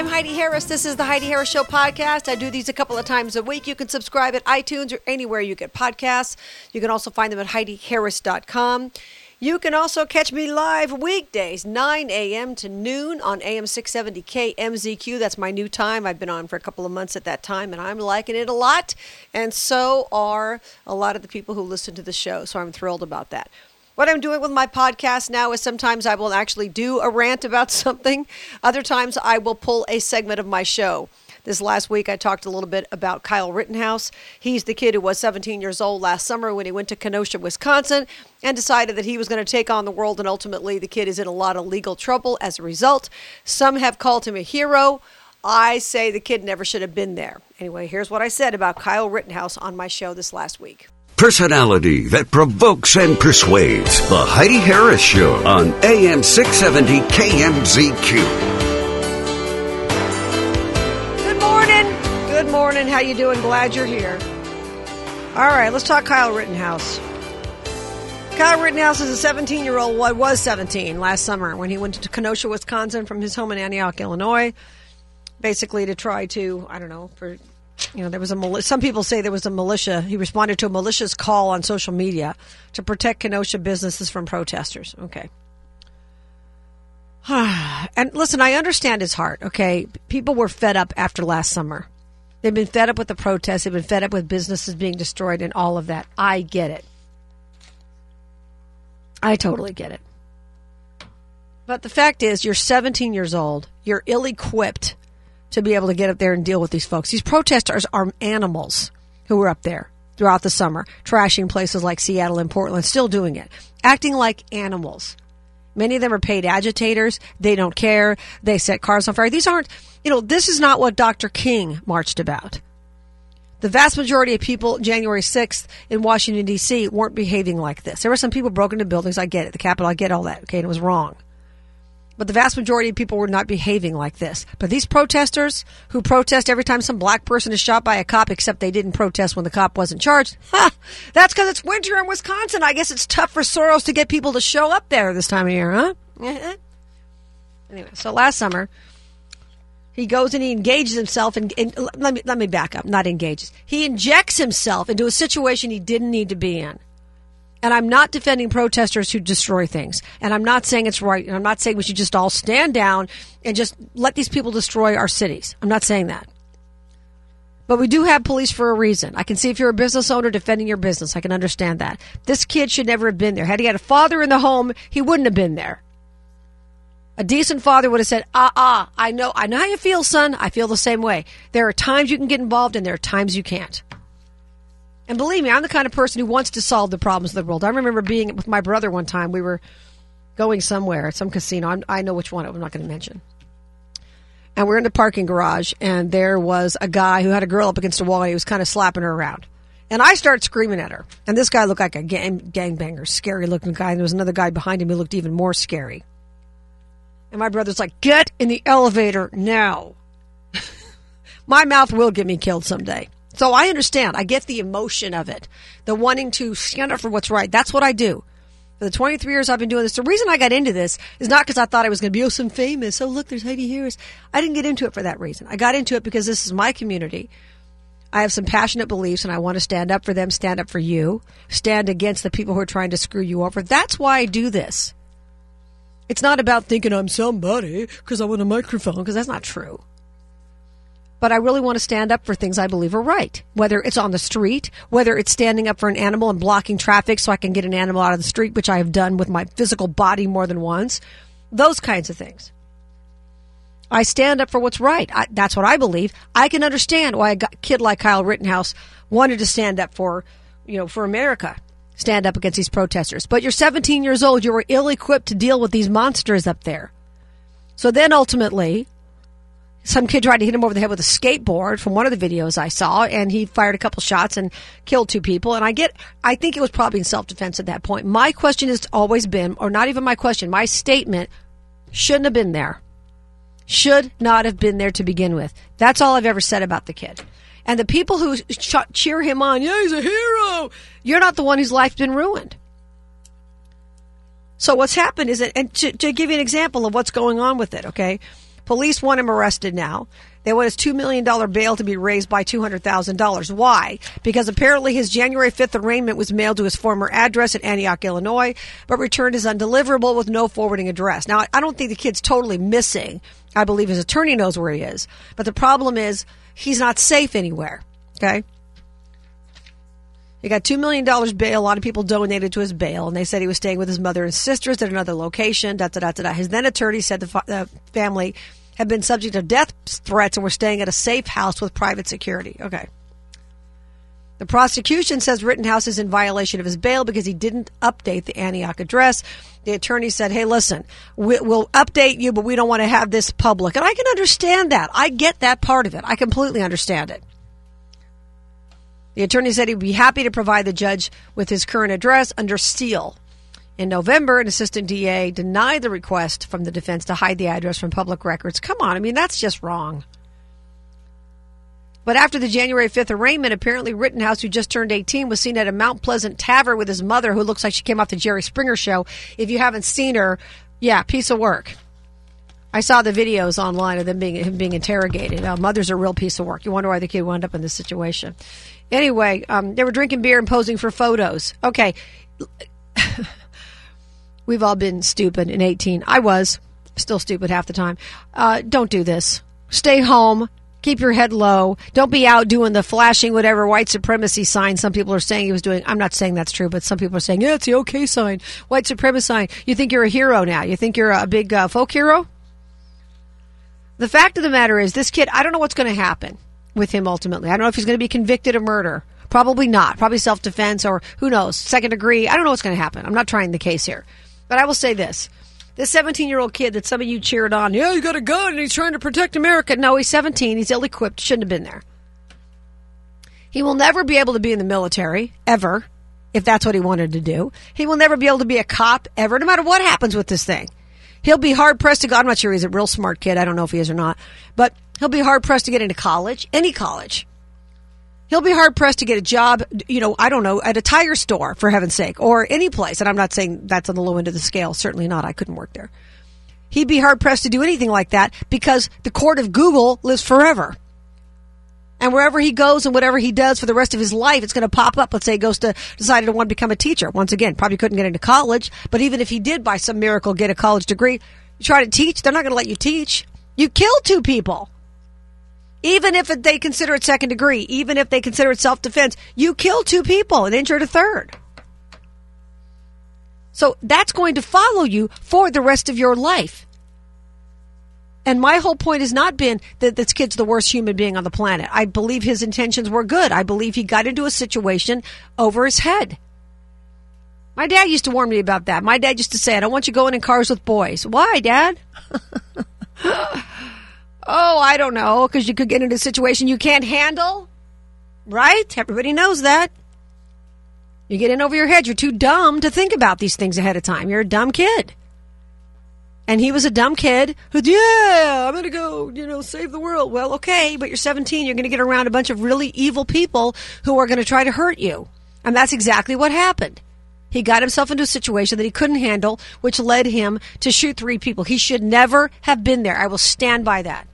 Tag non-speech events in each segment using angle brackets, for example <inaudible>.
I'm Heidi Harris. This is the Heidi Harris Show podcast. I do these a couple of times a week. You can subscribe at iTunes or anywhere you get podcasts. You can also find them at HeidiHarris.com. You can also catch me live weekdays, 9 a.m. to noon on AM 670 KMZQ. That's my new time. I've been on for a couple of months at that time, and I'm liking it a lot. And so are a lot of the people who listen to the show. So I'm thrilled about that. What I'm doing with my podcast now is sometimes I will actually do a rant about <laughs> something, other times I will pull a segment of my show. This last week, I talked a little bit about Kyle Rittenhouse. He's the kid who was 17 years old last summer when he went to Kenosha, Wisconsin, and decided that he was going to take on the world. And ultimately, the kid is in a lot of legal trouble as a result. Some have called him a hero. I say the kid never should have been there. Anyway, here's what I said about Kyle Rittenhouse on my show this last week. Personality that provokes and persuades. The Heidi Harris Show on AM 670 KMZQ. Good morning. Good morning. How you doing? Glad you're here. All right, let's talk Kyle Rittenhouse. Kyle Rittenhouse is a 17 year old. Well, was 17 last summer when he went to Kenosha, Wisconsin, from his home in Antioch, Illinois, basically to try to I don't know for you know there was a some people say there was a militia. He responded to a malicious call on social media to protect Kenosha businesses from protesters. Okay. <sighs> and listen, I understand his heart. Okay, people were fed up after last summer. They've been fed up with the protests. They've been fed up with businesses being destroyed and all of that. I get it. I totally get it. But the fact is, you're 17 years old. You're ill equipped to be able to get up there and deal with these folks. These protesters are animals who were up there throughout the summer, trashing places like Seattle and Portland, still doing it, acting like animals. Many of them are paid agitators. They don't care. They set cars on fire. These aren't, you know, this is not what Dr. King marched about. The vast majority of people January 6th in Washington, D.C. weren't behaving like this. There were some people broke into buildings. I get it. The Capitol, I get all that. Okay. And it was wrong. But the vast majority of people were not behaving like this. But these protesters who protest every time some black person is shot by a cop, except they didn't protest when the cop wasn't charged, ha, that's because it's winter in Wisconsin. I guess it's tough for Soros to get people to show up there this time of year, huh? Uh-huh. anyway, so last summer, he goes and he engages himself and, let me let me back up, not engages. He injects himself into a situation he didn't need to be in. And I'm not defending protesters who destroy things. And I'm not saying it's right. And I'm not saying we should just all stand down and just let these people destroy our cities. I'm not saying that. But we do have police for a reason. I can see if you're a business owner defending your business. I can understand that. This kid should never have been there. Had he had a father in the home, he wouldn't have been there. A decent father would have said, ah, ah, I know, I know how you feel, son. I feel the same way. There are times you can get involved and there are times you can't. And believe me, I'm the kind of person who wants to solve the problems of the world. I remember being with my brother one time. We were going somewhere at some casino. I'm, i know which one. I'm not going to mention. And we're in the parking garage, and there was a guy who had a girl up against a wall, and he was kind of slapping her around. And I start screaming at her. And this guy looked like a gang gangbanger, scary looking guy. And there was another guy behind him who looked even more scary. And my brother's like, "Get in the elevator now." <laughs> my mouth will get me killed someday. So I understand. I get the emotion of it, the wanting to stand up for what's right. That's what I do. For the 23 years I've been doing this, the reason I got into this is not because I thought I was going to be oh, some famous. Oh, look, there's Heidi Harris. I didn't get into it for that reason. I got into it because this is my community. I have some passionate beliefs and I want to stand up for them, stand up for you, stand against the people who are trying to screw you over. That's why I do this. It's not about thinking I'm somebody because I want a microphone because that's not true but I really want to stand up for things I believe are right. Whether it's on the street, whether it's standing up for an animal and blocking traffic so I can get an animal out of the street, which I have done with my physical body more than once. Those kinds of things. I stand up for what's right. I, that's what I believe. I can understand why a kid like Kyle Rittenhouse wanted to stand up for, you know, for America, stand up against these protesters. But you're 17 years old. You were ill equipped to deal with these monsters up there. So then ultimately, some kid tried to hit him over the head with a skateboard from one of the videos I saw, and he fired a couple shots and killed two people. And I get, I think it was probably in self defense at that point. My question has always been, or not even my question, my statement shouldn't have been there. Should not have been there to begin with. That's all I've ever said about the kid. And the people who cheer him on, yeah, he's a hero. You're not the one whose life's been ruined. So what's happened is that, and to, to give you an example of what's going on with it, okay? Police want him arrested now. They want his $2 million bail to be raised by $200,000. Why? Because apparently his January 5th arraignment was mailed to his former address in Antioch, Illinois, but returned as undeliverable with no forwarding address. Now, I don't think the kid's totally missing. I believe his attorney knows where he is. But the problem is he's not safe anywhere. Okay? He got $2 million bail. A lot of people donated to his bail, and they said he was staying with his mother and sisters at another location. Da, da, da, da, da. His then attorney said the fa- the family had been subject to death threats and were staying at a safe house with private security. Okay. The prosecution says Rittenhouse is in violation of his bail because he didn't update the Antioch address. The attorney said, Hey, listen, we, will update you, but we don't want to have this public. And I can understand that. I get that part of it. I completely understand it. The attorney said he'd be happy to provide the judge with his current address under seal. In November, an assistant DA denied the request from the defense to hide the address from public records. Come on, I mean, that's just wrong. But after the January 5th arraignment, apparently Rittenhouse, who just turned 18, was seen at a Mount Pleasant tavern with his mother, who looks like she came off the Jerry Springer show. If you haven't seen her, yeah, piece of work. I saw the videos online of them being him being interrogated. Uh, mother's a real piece of work. You wonder why the kid wound up in this situation. Anyway, um, they were drinking beer and posing for photos. Okay. We've all been stupid in 18. I was still stupid half the time. Uh, don't do this. Stay home. Keep your head low. Don't be out doing the flashing whatever white supremacy sign some people are saying he was doing. I'm not saying that's true, but some people are saying, yeah, it's the okay sign. White supremacy sign. You think you're a hero now. You think you're a big uh, folk hero? The fact of the matter is, this kid, I don't know what's going to happen with him ultimately. I don't know if he's going to be convicted of murder. Probably not. Probably self defense or who knows, second degree. I don't know what's going to happen. I'm not trying the case here. But I will say this. This 17 year old kid that some of you cheered on, yeah, he got a gun and he's trying to protect America. No, he's 17. He's ill equipped. Shouldn't have been there. He will never be able to be in the military, ever, if that's what he wanted to do. He will never be able to be a cop, ever, no matter what happens with this thing. He'll be hard pressed to go. I'm not sure he's a real smart kid. I don't know if he is or not. But he'll be hard pressed to get into college, any college. He'll be hard pressed to get a job, you know, I don't know, at a tire store, for heaven's sake, or any place. And I'm not saying that's on the low end of the scale. Certainly not. I couldn't work there. He'd be hard pressed to do anything like that because the court of Google lives forever. And wherever he goes and whatever he does for the rest of his life, it's going to pop up. Let's say he goes to decided to want to become a teacher. Once again, probably couldn't get into college, but even if he did by some miracle get a college degree, you try to teach, they're not going to let you teach. You kill two people. Even if they consider it second degree, even if they consider it self defense, you killed two people and injured a third. So that's going to follow you for the rest of your life. And my whole point has not been that this kid's the worst human being on the planet. I believe his intentions were good. I believe he got into a situation over his head. My dad used to warn me about that. My dad used to say, I don't want you going in cars with boys. Why, Dad? <laughs> Oh, I don't know, because you could get into a situation you can't handle. Right? Everybody knows that. You get in over your head. You're too dumb to think about these things ahead of time. You're a dumb kid. And he was a dumb kid who, yeah, I'm going to go, you know, save the world. Well, okay, but you're 17. You're going to get around a bunch of really evil people who are going to try to hurt you. And that's exactly what happened. He got himself into a situation that he couldn't handle, which led him to shoot three people. He should never have been there. I will stand by that.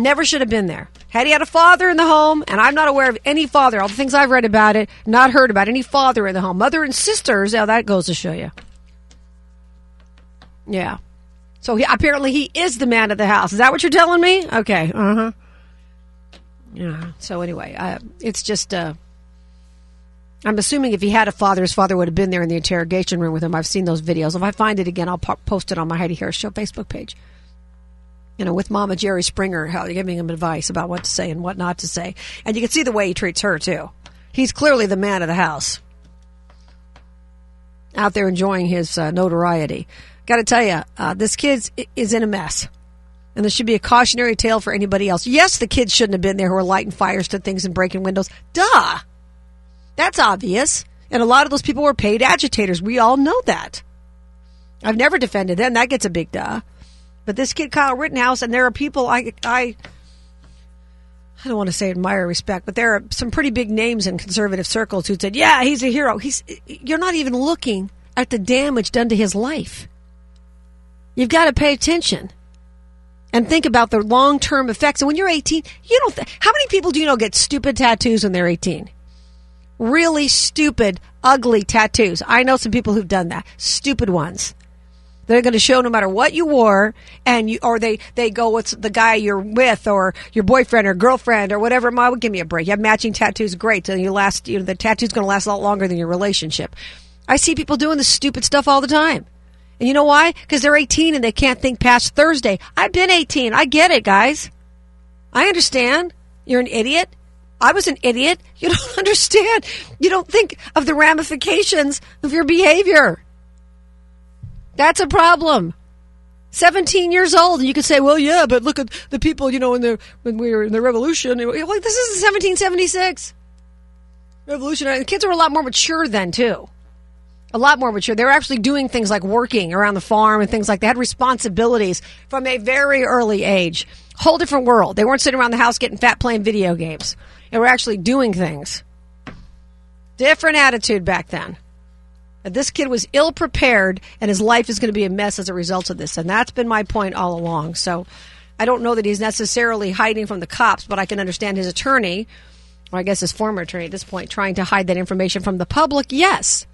Never should have been there. Had he had a father in the home, and I'm not aware of any father, all the things I've read about it, not heard about any father in the home. Mother and sisters, how that goes to show you. Yeah. So he, apparently he is the man of the house. Is that what you're telling me? Okay. Uh huh. Yeah. So anyway, uh, it's just. Uh, I'm assuming if he had a father, his father would have been there in the interrogation room with him. I've seen those videos. If I find it again, I'll po- post it on my Heidi Harris Show Facebook page you know, with Mama Jerry Springer, how giving him advice about what to say and what not to say. And you can see the way he treats her too. He's clearly the man of the house. Out there enjoying his uh, notoriety. Got to tell you, uh, this kid is in a mess. And this should be a cautionary tale for anybody else. Yes, the kids shouldn't have been there who were lighting fires to things and breaking windows. Duh! That's obvious. And a lot of those people were paid agitators. We all know that. I've never defended them. That gets a big duh. But this kid Kyle Rittenhouse, and there are people I I I don't want to say admire, respect, but there are some pretty big names in conservative circles who said, "Yeah, he's a hero." He's you're not even looking at the damage done to his life. You've got to pay attention. and think about the long term effects. And when you're 18, you don't. Th- How many people do you know get stupid tattoos when they're 18? Really stupid, ugly tattoos. I know some people who've done that. Stupid ones. They're going to show no matter what you wore, and you or they they go with the guy you're with, or your boyfriend or girlfriend or whatever. Ma, give me a break. You have matching tattoos, great. And you last, you know, the tattoo's going to last a lot longer than your relationship. I see people doing this stupid stuff all the time. And you know why? Because they're 18 and they can't think past Thursday. I've been 18. I get it, guys. I understand. You're an idiot. I was an idiot. You don't <laughs> understand. You don't think of the ramifications of your behavior. That's a problem. 17 years old, and you could say, well, yeah, but look at the people, you know, in the, when we were in the revolution. Well, this is 1776. Revolution. The kids are a lot more mature then, too a lot more mature. They were actually doing things like working around the farm and things like that. They had responsibilities from a very early age. Whole different world. They weren't sitting around the house getting fat playing video games. They were actually doing things. Different attitude back then. This kid was ill prepared and his life is going to be a mess as a result of this. And that's been my point all along. So I don't know that he's necessarily hiding from the cops, but I can understand his attorney, or I guess his former attorney at this point, trying to hide that information from the public. Yes.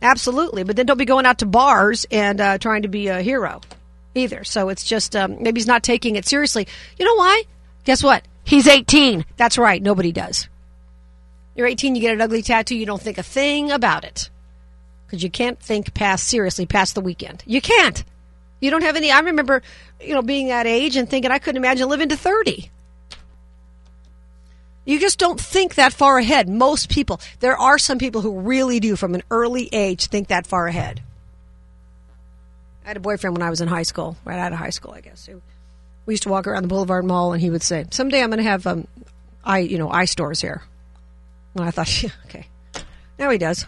Absolutely, but then don't be going out to bars and uh, trying to be a hero either. So it's just um, maybe he's not taking it seriously. You know why? Guess what? He's 18. That's right. Nobody does. You're 18. You get an ugly tattoo. You don't think a thing about it because you can't think past seriously past the weekend. You can't. You don't have any. I remember, you know, being that age and thinking I couldn't imagine living to 30. You just don't think that far ahead. Most people. There are some people who really do from an early age think that far ahead. I had a boyfriend when I was in high school, right out of high school, I guess. We used to walk around the Boulevard Mall, and he would say, "Someday I'm going to have, um, eye, you know, eye stores here." And I thought, <laughs> yeah, okay, now he does.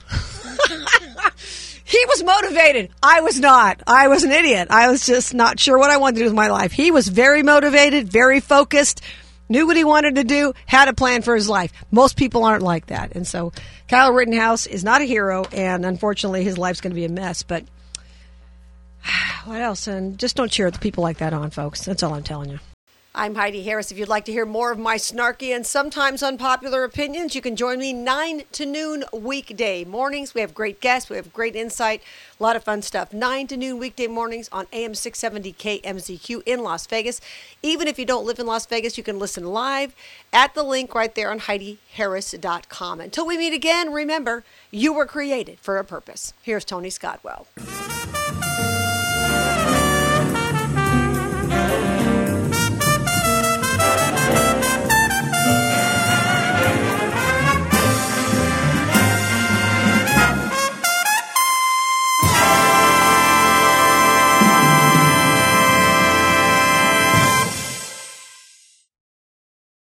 He was motivated. I was not. I was an idiot. I was just not sure what I wanted to do with my life. He was very motivated, very focused knew what he wanted to do, had a plan for his life. Most people aren't like that. And so Kyle Rittenhouse is not a hero, and unfortunately, his life's going to be a mess. But <sighs> what else? And just don't cheer the people like that on, folks. That's all I'm telling you. I'm Heidi Harris. If you'd like to hear more of my snarky and sometimes unpopular opinions, you can join me 9 to noon weekday mornings. We have great guests, we have great insight, a lot of fun stuff. 9 to noon weekday mornings on AM 670 KMZQ in Las Vegas. Even if you don't live in Las Vegas, you can listen live at the link right there on HeidiHarris.com. Until we meet again, remember, you were created for a purpose. Here's Tony Scottwell.